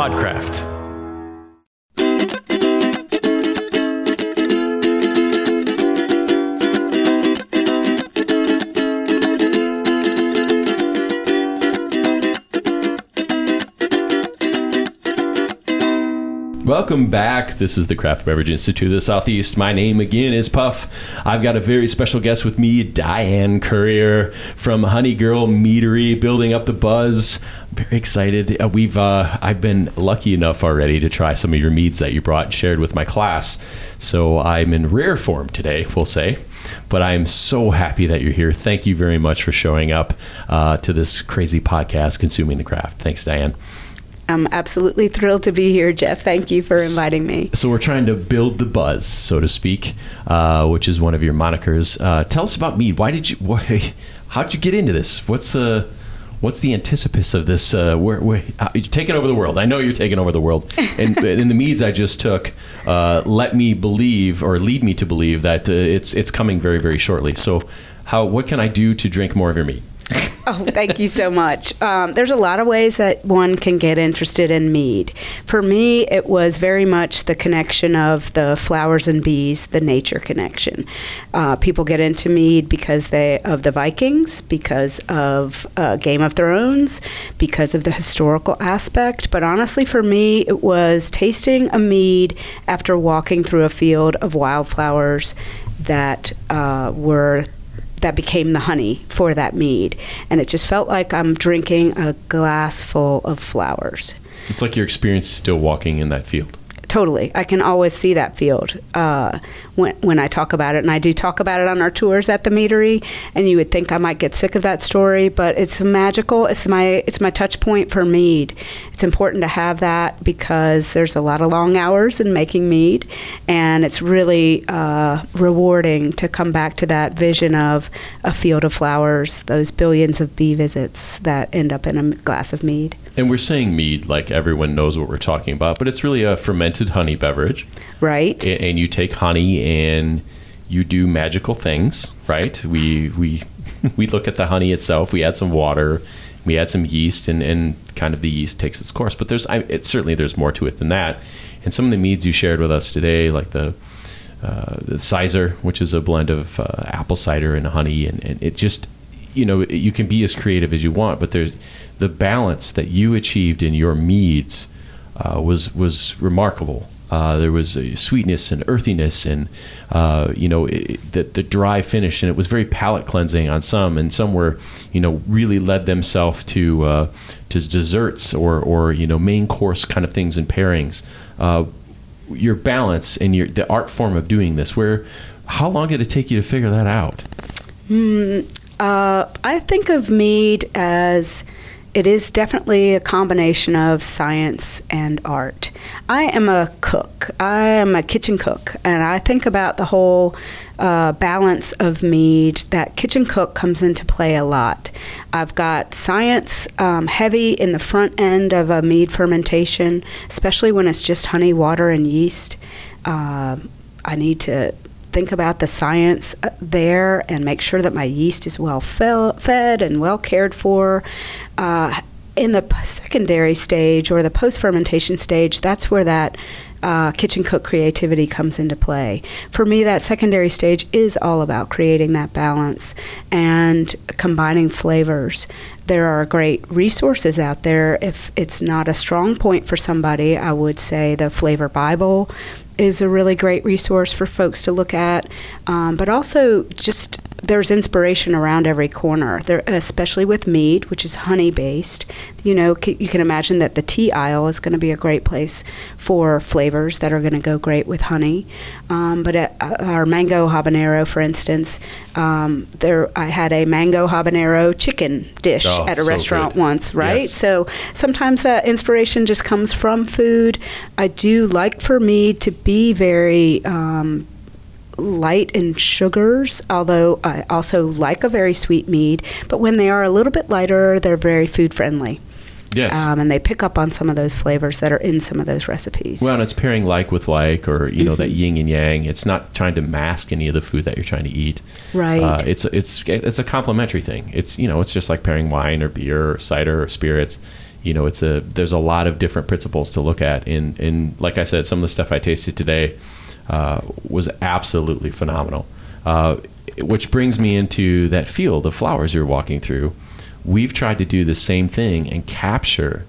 Podcraft. Welcome back. This is the Craft Beverage Institute of the Southeast. My name again is Puff. I've got a very special guest with me, Diane Currier from Honey Girl Meadery, building up the buzz. Very excited. Uh, we've uh, I've been lucky enough already to try some of your meads that you brought and shared with my class. So I'm in rare form today, we'll say. But I'm so happy that you're here. Thank you very much for showing up uh, to this crazy podcast, Consuming the Craft. Thanks, Diane. I'm absolutely thrilled to be here, Jeff. Thank you for inviting me. So we're trying to build the buzz, so to speak, uh, which is one of your monikers. Uh, tell us about mead. Why did you? Why, how did you get into this? What's the What's the anticipus of this? Uh, where, where you're taking over the world? I know you're taking over the world. And in the meads I just took, uh, let me believe or lead me to believe that uh, it's it's coming very very shortly. So, how what can I do to drink more of your mead? Oh, thank you so much. Um, there's a lot of ways that one can get interested in mead. For me, it was very much the connection of the flowers and bees, the nature connection. Uh, people get into mead because they of the Vikings, because of uh, Game of Thrones, because of the historical aspect. But honestly, for me, it was tasting a mead after walking through a field of wildflowers that uh, were that became the honey for that mead. And it just felt like I'm drinking a glass full of flowers. It's like your experience still walking in that field. Totally. I can always see that field uh, when, when I talk about it. And I do talk about it on our tours at the meadery. And you would think I might get sick of that story, but it's magical. It's my, it's my touch point for mead. It's important to have that because there's a lot of long hours in making mead. And it's really uh, rewarding to come back to that vision of a field of flowers, those billions of bee visits that end up in a glass of mead. And we're saying mead like everyone knows what we're talking about, but it's really a fermented honey beverage. Right. And you take honey and you do magical things, right? We we we look at the honey itself, we add some water, we add some yeast and, and kind of the yeast takes its course. But there's I, it certainly there's more to it than that. And some of the meads you shared with us today, like the uh, the Cyser, which is a blend of uh, apple cider and honey, and, and it just you know you can be as creative as you want, but there's the balance that you achieved in your meads uh, was was remarkable. Uh, there was a sweetness and earthiness, and uh, you know the dry finish, and it was very palate cleansing on some, and some were you know really led themselves to uh, to desserts or or you know main course kind of things and pairings. Uh, your balance and your the art form of doing this, where how long did it take you to figure that out? Mm, I think of mead as it is definitely a combination of science and art. I am a cook. I am a kitchen cook, and I think about the whole uh, balance of mead. That kitchen cook comes into play a lot. I've got science um, heavy in the front end of a mead fermentation, especially when it's just honey, water, and yeast. Uh, I need to think about the science uh, there and make sure that my yeast is well fed and well cared for. Uh, in the secondary stage or the post fermentation stage, that's where that uh, kitchen cook creativity comes into play. For me, that secondary stage is all about creating that balance and combining flavors. There are great resources out there. If it's not a strong point for somebody, I would say the Flavor Bible is a really great resource for folks to look at, um, but also just there's inspiration around every corner, there, especially with mead, which is honey based. You know, c- you can imagine that the tea aisle is going to be a great place for flavors that are going to go great with honey. Um, but at, uh, our mango habanero, for instance, um, there I had a mango habanero chicken dish oh, at a so restaurant good. once, right? Yes. So sometimes that inspiration just comes from food. I do like for me to be very um, light in sugars, although I also like a very sweet mead. But when they are a little bit lighter, they're very food friendly. Yes. Um, and they pick up on some of those flavors that are in some of those recipes. well, and it's pairing like with like, or you know that Mm-hmm. yin and yang. It's not trying to mask any of the food that you're trying to eat. Right. Uh, it's it's it's a complementary thing. It's you know it's just like pairing wine or beer or cider or spirits. you know, it's a there's a lot of different principles to look at. And and like I said, some of the stuff I tasted today uh, was absolutely phenomenal. Uh, which brings me into that field of flowers you're walking through. We've tried to do the same thing and capture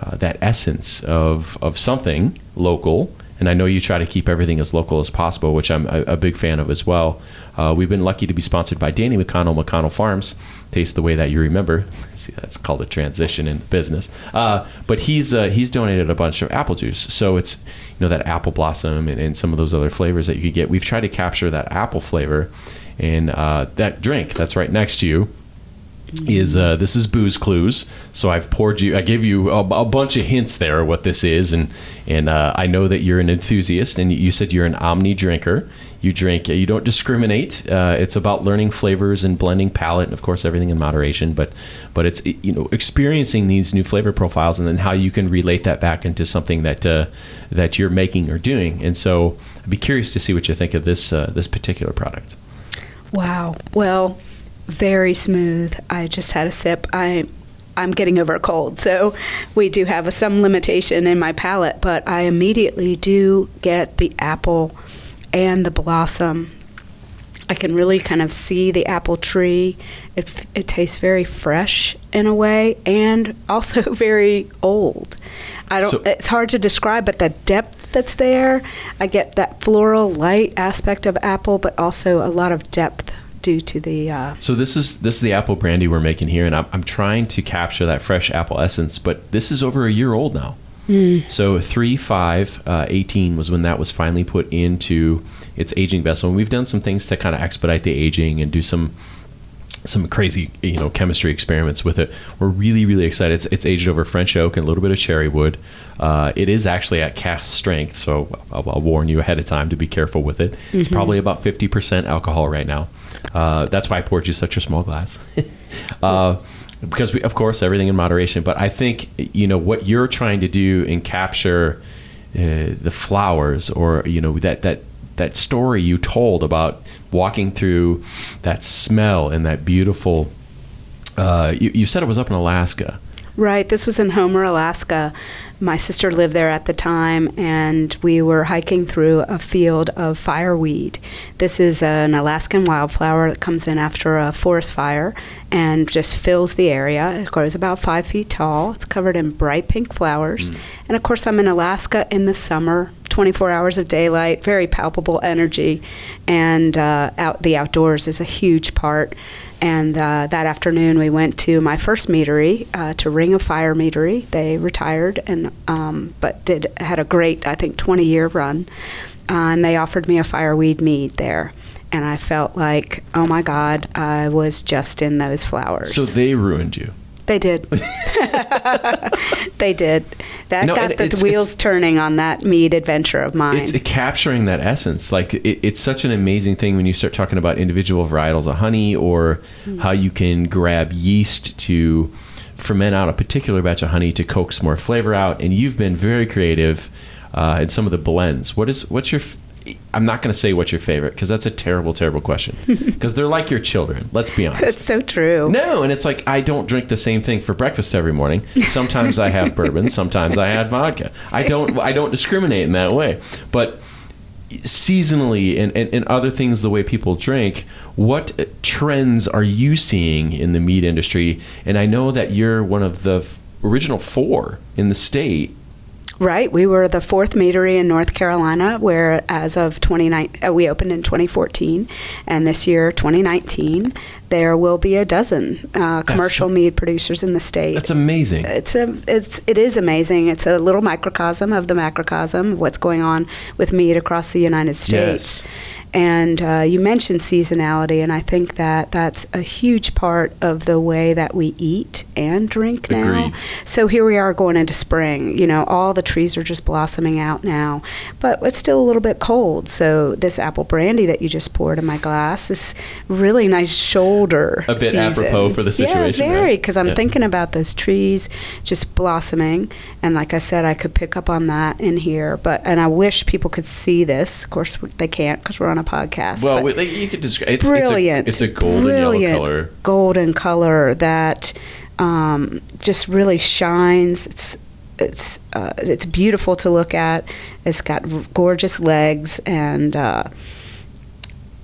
uh, that essence of of something local. And I know you try to keep everything as local as possible, which I'm a, a big fan of as well. Uh, we've been lucky to be sponsored by Danny McConnell, McConnell Farms. Taste the way that you remember. See, that's called a transition in business. Uh, but he's uh, he's donated a bunch of apple juice, so it's you know that apple blossom and, and, some of those other flavors that you could get. We've tried to capture that apple flavor in uh, that drink that's right next to you is uh, this is booze clues. So i've poured you i gave you a, a bunch of hints there what this is. And and uh, i know that you're an enthusiast and you said you're an omni drinker. You drink you don't discriminate. Uh, it's about learning flavors and blending palate and of course everything in moderation. But but it's you know experiencing these new flavor profiles and then how you can relate that back into something that uh, that you're making or doing. And so i'd be curious to see what you think of this uh, this particular product. Wow. Well very smooth. I just had a sip. I I'm getting over a cold, so we do have a, some limitation in my palate, but I immediately do get the apple and the blossom. I can really kind of see the apple tree. It, it tastes very fresh in a way and also very old. I don't so, it's hard to describe but the depth that's there, I get that floral light aspect of apple but also a lot of depth due to the. Uh, so this is this is the apple brandy we're making here, and I'm, I'm trying to capture that fresh apple essence. But this is over a year old now. Mm. So 3 5 uh, 18 was when that was finally put into its aging vessel. And we've done some things to kind of expedite the aging and do some some crazy you know chemistry experiments with it. We're really really excited. It's, it's aged over French oak and a little bit of cherry wood. Uh, it is actually at cast strength, so I'll, I'll, warn you ahead of time to be careful with it. Mm-hmm. It's probably about 50% alcohol right now. Uh, that's why I poured you such a small glass. uh, because we, of course, everything in moderation. But I think you know what you're trying to do and capture uh, the flowers, or you know that that that story you told about walking through that smell and that beautiful. Uh, you, you said it was up in Alaska. Right. This was in Homer, Alaska. My sister lived there at the time, and we were hiking through a field of fireweed. This is an Alaskan wildflower that comes in after a forest fire and just fills the area. It grows about five feet tall. It's covered in bright pink flowers. Mm. And of course, I'm in Alaska in the summer, 24 hours of daylight, very palpable energy, and uh, out the outdoors is a huge part. And uh, that afternoon, we went to my first meadery, uh, to Ring of Fire Meadery. They retired, and um, but did had a great, I think, 20 year run. Uh, and they offered me a fireweed mead there. And I felt like, oh my God, I was just in those flowers. So they ruined you. They did. they did. That no, got the wheels it's, turning on that mead adventure of mine. It's capturing that essence. Like it, it's such an amazing thing when you start talking about individual varietals of honey, or mm-hmm. how you can grab yeast to ferment out a particular batch of honey to coax more flavor out. And you've been very creative uh, in some of the blends. What is what's your I'm not going to say what's your favorite because that's a terrible, terrible question. Because they're like your children. Let's be honest. That's so true. No, and it's like I don't drink the same thing for breakfast every morning. Sometimes I have bourbon. Sometimes I have vodka. I don't. I don't discriminate in that way. But seasonally and, and, and other things, the way people drink, what trends are you seeing in the mead industry? And I know that you're one of the original four in the state Right. We were the fourth meadery in North Carolina, where as of 2019, uh, we opened in 2014, and this year, 2019, there will be a dozen uh, commercial mead producers in the state. That's amazing. It's a, it's, it is amazing. It's a little microcosm of the macrocosm of what's going on with mead across the United States. Yes. And uh, you mentioned seasonality, and I think that that's a huge part of the way that we eat and drink now. So here we are going into spring. You know, all the trees are just blossoming out now, but it's still a little bit cold. So this apple brandy that you just poured in my glass is really nice shoulder. A bit season. apropos for the situation. Yeah, very, because I'm yeah. thinking about those trees just blossoming, and like I said, I could pick up on that in here. But and I wish people could see this. Of course, they can't because we're on a a podcast. Well, but- we- like, you could describe it's, brilliant. It's a, it's a golden brilliant yellow color. Golden color that um, just really shines. It's it's uh, it's beautiful to look at. It's got gorgeous legs and. Uh,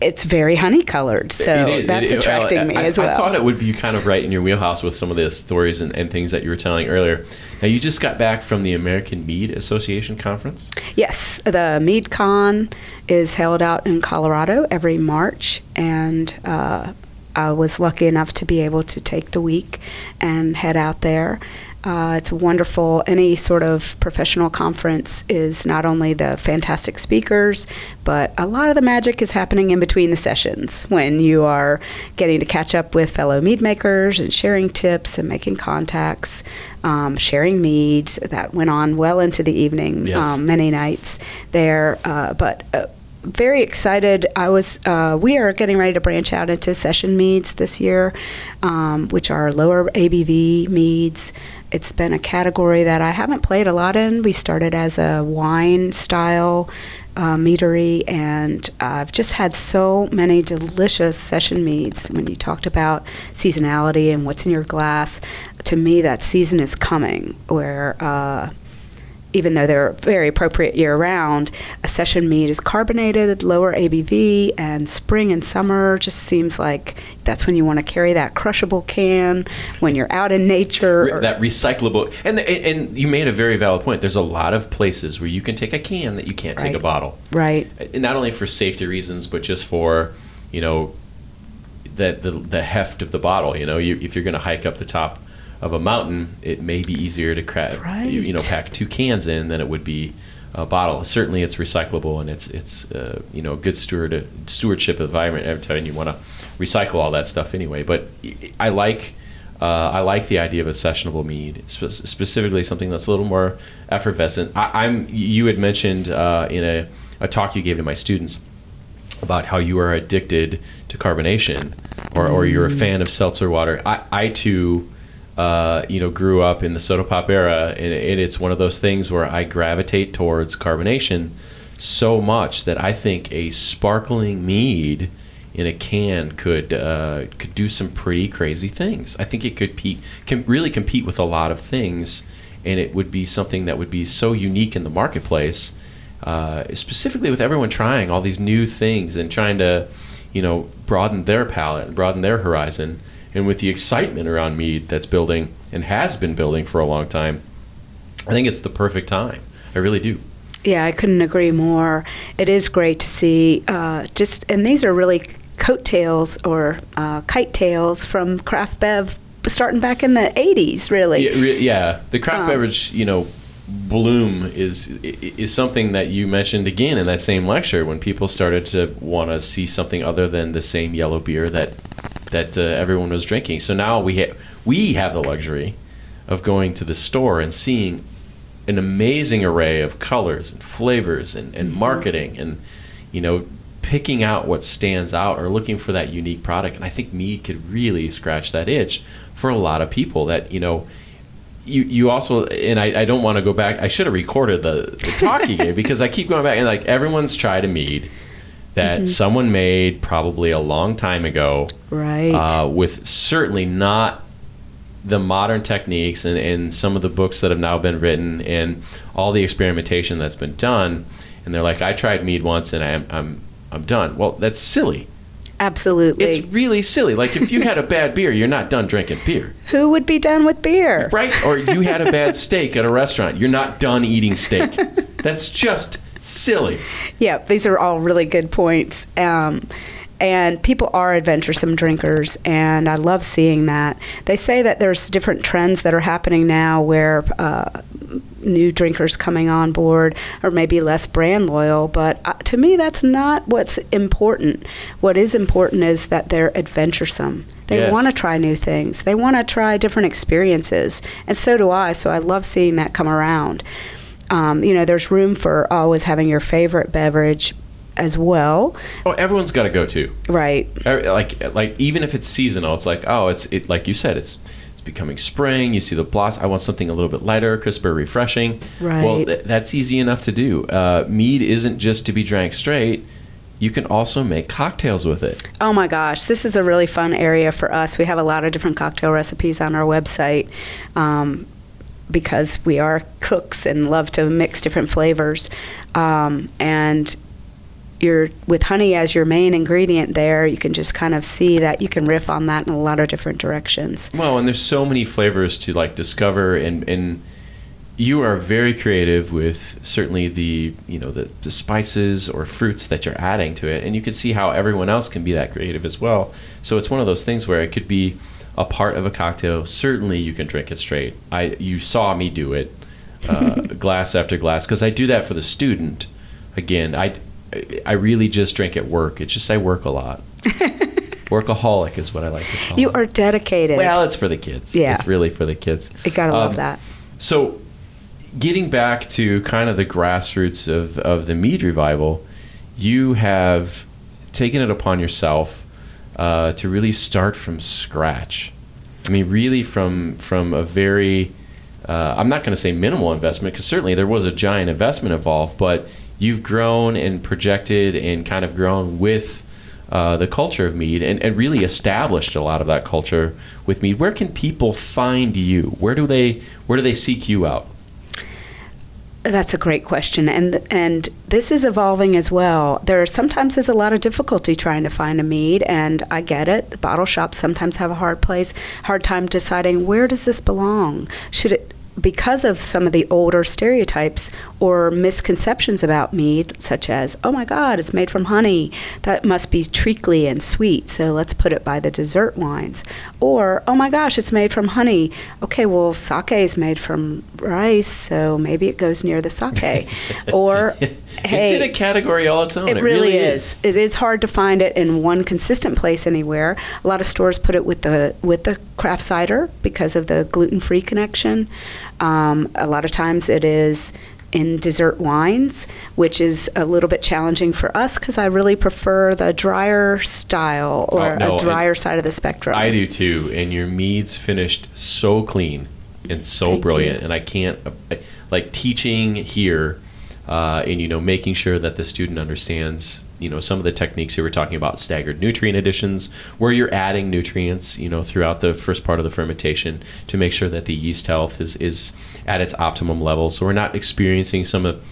it's very honey colored, so is. that's it- attracting I, me I- as well. I thought it would be kind of right in your wheelhouse with some of the stories and, and things that you were telling earlier. Now, you just got back from the American Mead Association conference. Yes, the Mead Con is held out in Colorado every March, and uh, I was lucky enough to be able to take the week and head out there. Uh, it's wonderful. Any sort of professional conference is not only the fantastic speakers, but a lot of the magic is happening in between the sessions when you are getting to catch up with fellow mead makers and sharing tips and making contacts, um, sharing meads. That went on well into the evening, Yes. um, many nights there. Uh, but uh, very excited. I was. Uh, we are getting ready to branch out into session meads this year, um, which are lower ABV meads. It's been a category that I haven't played a lot in. We started as a wine style uh, meadery, and I've just had so many delicious session meads. When you talked about seasonality and what's in your glass, to me that season is coming where. Uh, even though they're very appropriate year round, a session mead is carbonated, lower ABV, and spring and summer just seems like that's when you want to carry that crushable can when you're out in nature. Re- that recyclable and, the, and you made a very valid point there's a lot of places where you can take a can that you can't take a bottle right. Uh, and not only for safety reasons but just for you know that the, the heft of the bottle you know you, if you're going to hike up the top of a mountain it may be easier to cra- you, you know pack two cans in than it would be a bottle certainly it's recyclable and it's it's uh, you know good steward stewardship of the environment every time you want to recycle all that stuff anyway but I like uh, I like the idea of a sessionable mead, spe- specifically something that's a little more effervescent. I, I'm. You had mentioned uh, in a, a talk you gave to my students about how you are addicted to carbonation, or, or you're a fan of seltzer water. I, I too, uh, you know, grew up in the soda pop era, and, it's one of those things where I gravitate towards carbonation so much that I think a sparkling mead in a can could uh, could do some pretty crazy things. I think it could pe- can really compete with a lot of things, and it would be something that would be so unique in the marketplace. Uh, specifically with everyone trying all these new things and trying to, you know, broaden their palate and broaden their horizon, and with the excitement around mead that's building and has been building for a long time, I think it's the perfect time. I really do. Yeah, I couldn't agree more. It is great to see uh, just, and these are really coattails or uh, kite tails from craft bev starting back in the 80s, really. Yeah, re- yeah. the craft Um, beverage, you know, bloom is is something that you mentioned again in that same lecture when people started to want to see something other than the same yellow beer that that uh, everyone was drinking. So now we ha- we have the luxury of going to the store and seeing an amazing array of colors and flavors and, and marketing and you know picking out what stands out or looking for that unique product and i think mead could really scratch that itch for a lot of people that you know you, you also and I, I don't want to go back I should have recorded the, the talk you gave because I keep going back and like everyone's tried a mead that someone made probably a long time ago Right. uh, with certainly not the modern techniques and, and some of the books that have now been written and all the experimentation that's been done. And they're like I tried mead once and I'm I'm I'm done. Well that's silly. Absolutely. it's really silly. Like if you had a bad beer you're not done drinking beer. Who would be done with beer? right? Or you had a bad steak at a restaurant. You're not done eating steak. That's just silly Yeah, these are all really good points. Um, and people are adventuresome drinkers, and I love seeing that. They say that there's different trends that are happening now where uh, new drinkers coming on board are maybe less brand loyal, but uh, to me, that's not what's important. What is important is that they're adventuresome. They Yes. want to try new things. They want to try different experiences, and so do I. So I love seeing that come around. Um, you know, there's room for always having your favorite beverage as well, oh everyone's got to go to right? Like like even if it's seasonal it's like oh it's it like you said it's it's becoming spring you see the blossom i want something a little bit lighter crisper refreshing well Right. th- that's easy enough to do uh, mead isn't just to be drank straight you can also make cocktails with it. Oh my gosh, this is a really fun area for us. We have a lot of different cocktail recipes on our website um, because we are cooks and love to mix different flavors. Um, and you're, with honey as your main ingredient there, you can just kind of see that you can riff on that in a lot of different directions. Well, and there's so many flavors to like discover and and you are very creative with certainly the you know the, the spices or fruits that you're adding to it and you can see how everyone else can be that creative as well so it's one of those things where it could be a part of a cocktail certainly you can drink it straight i you saw me do it uh, glass after glass because i do that for the student again i i really just drink at work it's just i work a lot workaholic is what i like to call it. You it. are dedicated. well it's for the kids Yeah. it's really for the kids you gotta love Um, that. so, getting back to kind of the grassroots of, of the mead revival, you have taken it upon yourself uh, to really start from scratch. I mean, really from from a very uh, I'm not going to say minimal investment because certainly there was a giant investment involved, but you've grown and projected and kind of grown with uh, the culture of mead and, and really established a lot of that culture with mead. Where can people find you? Where do they where do they seek you out? That's a great question, and and this is evolving as well. There sometimes is a lot of difficulty trying to find a mead, and I get it. The Bottle shops sometimes have a hard place, hard time deciding where does this belong. Should it because of some of the older stereotypes or misconceptions about mead, such as, oh my God, it's made from honey, that must be treacly and sweet, so let's put it by the dessert wines. Or, oh my gosh, it's made from honey. Okay, well, sake is made from rice, so maybe it goes near the sake. or, hey, it's in a category all its own. it, really, is. It is hard to find it in one consistent place anywhere. A lot of stores put it with the with the craft cider because of the gluten free connection. Um, a lot of times it is in dessert wines, which is a little bit challenging for us because I really prefer the drier style or Oh, no, a drier side of the spectrum. I do too. And your meads finished so clean and so Thank brilliant. you. And I can't like teaching here, uh, and you know making sure that the student understands you know some of the techniques you were talking about staggered nutrient additions where you're adding nutrients you know throughout the first part of the fermentation to make sure that the yeast health is is at its optimum level so we're not experiencing some of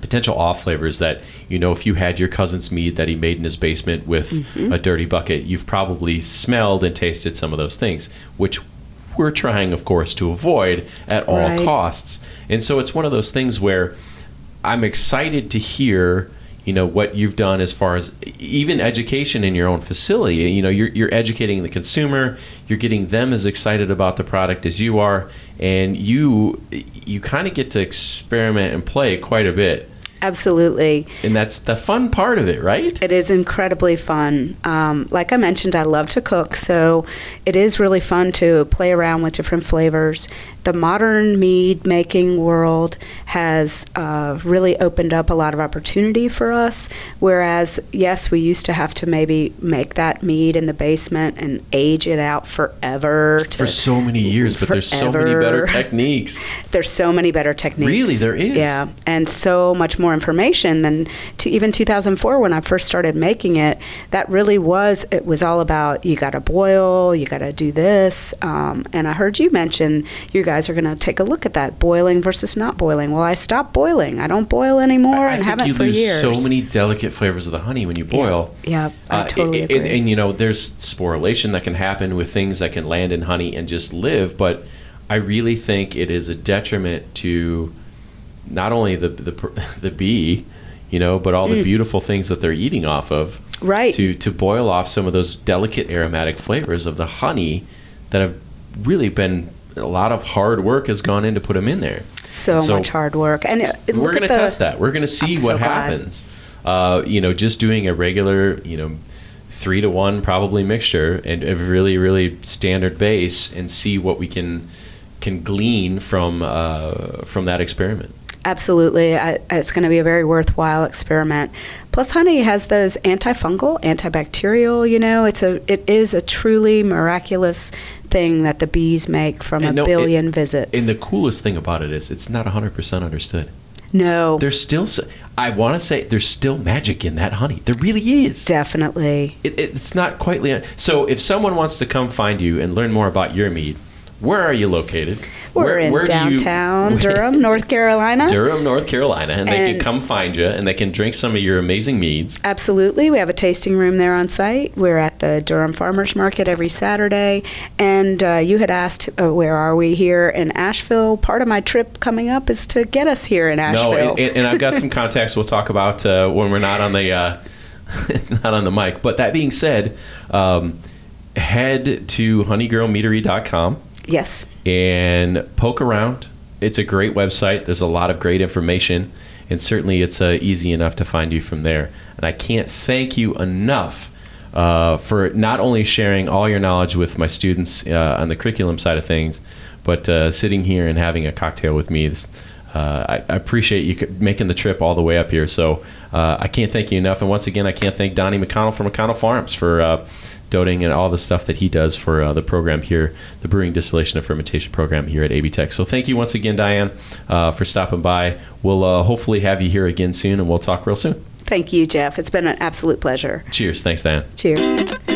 potential off flavors that you know if you had your cousin's mead that he made in his basement with Mm-hmm. a dirty bucket you've probably smelled and tasted some of those things which we're trying of course to avoid at all Right. costs and so it's one of those things where i'm excited to hear you know what you've done as far as even education in your own facility you know you're, you're educating the consumer you're getting them as excited about the product as you are and you you kind of get to experiment and play quite a bit Absolutely. and that's the fun part of it right It is incredibly fun. Um, like I mentioned, I love to cook, so it is really fun to play around with different flavors. The modern mead making world has uh, really opened up a lot of opportunity for us. Whereas, yes, we used to have to maybe make that mead in the basement and age it out forever. To, for so many years but there's so many better techniques there's so many better techniques. Really, there is? Yeah, and so much more information than to even 2004 when I first started making it. That really was it was all about you got to boil, you got to do this. Um, and I heard you mention you guys are going to take a look at that boiling versus not boiling. Well, I stopped boiling. I don't boil anymore I and think haven't you for lose years. so many delicate flavors of the honey when you boil. Yeah, I Uh, totally and, agree. and, you know, there's sporulation that can happen with things that can land in honey and just live. But I really think it is a detriment to not only the the, the bee, you know, but all the beautiful things that they're eating off of. Mm. Right. To to boil off some of those delicate aromatic flavors of the honey that have really been a lot of hard work has gone in to put them in there. so, And much hard work. And it, we're going to test that. We're going to see I'm what so happens. Uh, you know, just doing a regular, you know, three to one probably mixture and a really, really standard base, and see what we can can glean from uh, from that experiment. Absolutely. I, it's going to be a very worthwhile experiment. Plus, honey has those antifungal, antibacterial, you know, it's a, it is a truly miraculous thing that the bees make from And a no, it- billion visits. And the coolest thing about it is it's not 100% understood. No, There's still, I want to say, there's still magic in that honey. There really is. definitely. It, it's not quite. So if someone wants to come find you and learn more about your mead, where are you located? We're Where- in where do you- downtown Durham, North Carolina. Durham, North Carolina, and, they can come find you and they can drink some of your amazing meads. Absolutely. We have a tasting room there on site. We're at the Durham Farmers Market every Saturday. And uh, you had asked, uh, where are we here in Asheville? Part of my trip coming up is to get us here in Asheville. No, and, and, and I've got some contacts we'll talk about uh, when we're not on the uh, not on the mic. But that being said, um, head to honeygirlmeadery.com yes. and poke around. It's a great website. There's a lot of great information, and certainly it's uh, easy enough to find you from there. And I can't thank you enough uh, for not only sharing all your knowledge with my students uh, on the curriculum side of things, but uh, sitting here and having a cocktail with me. This, uh, I, I appreciate you making the trip all the way up here. So uh, I can't thank you enough. And once again, I can't thank Donnie McConnell from McConnell Farms for doting and all the stuff that he does for uh, the program here, the brewing, distillation, and fermentation program here at AB Tech. So thank you once again, Diane, uh, for stopping by. We'll uh, hopefully have you here again soon, and we'll talk real soon. Thank you, Jeff. It's been an absolute pleasure. Cheers. Thanks, Diane. Cheers.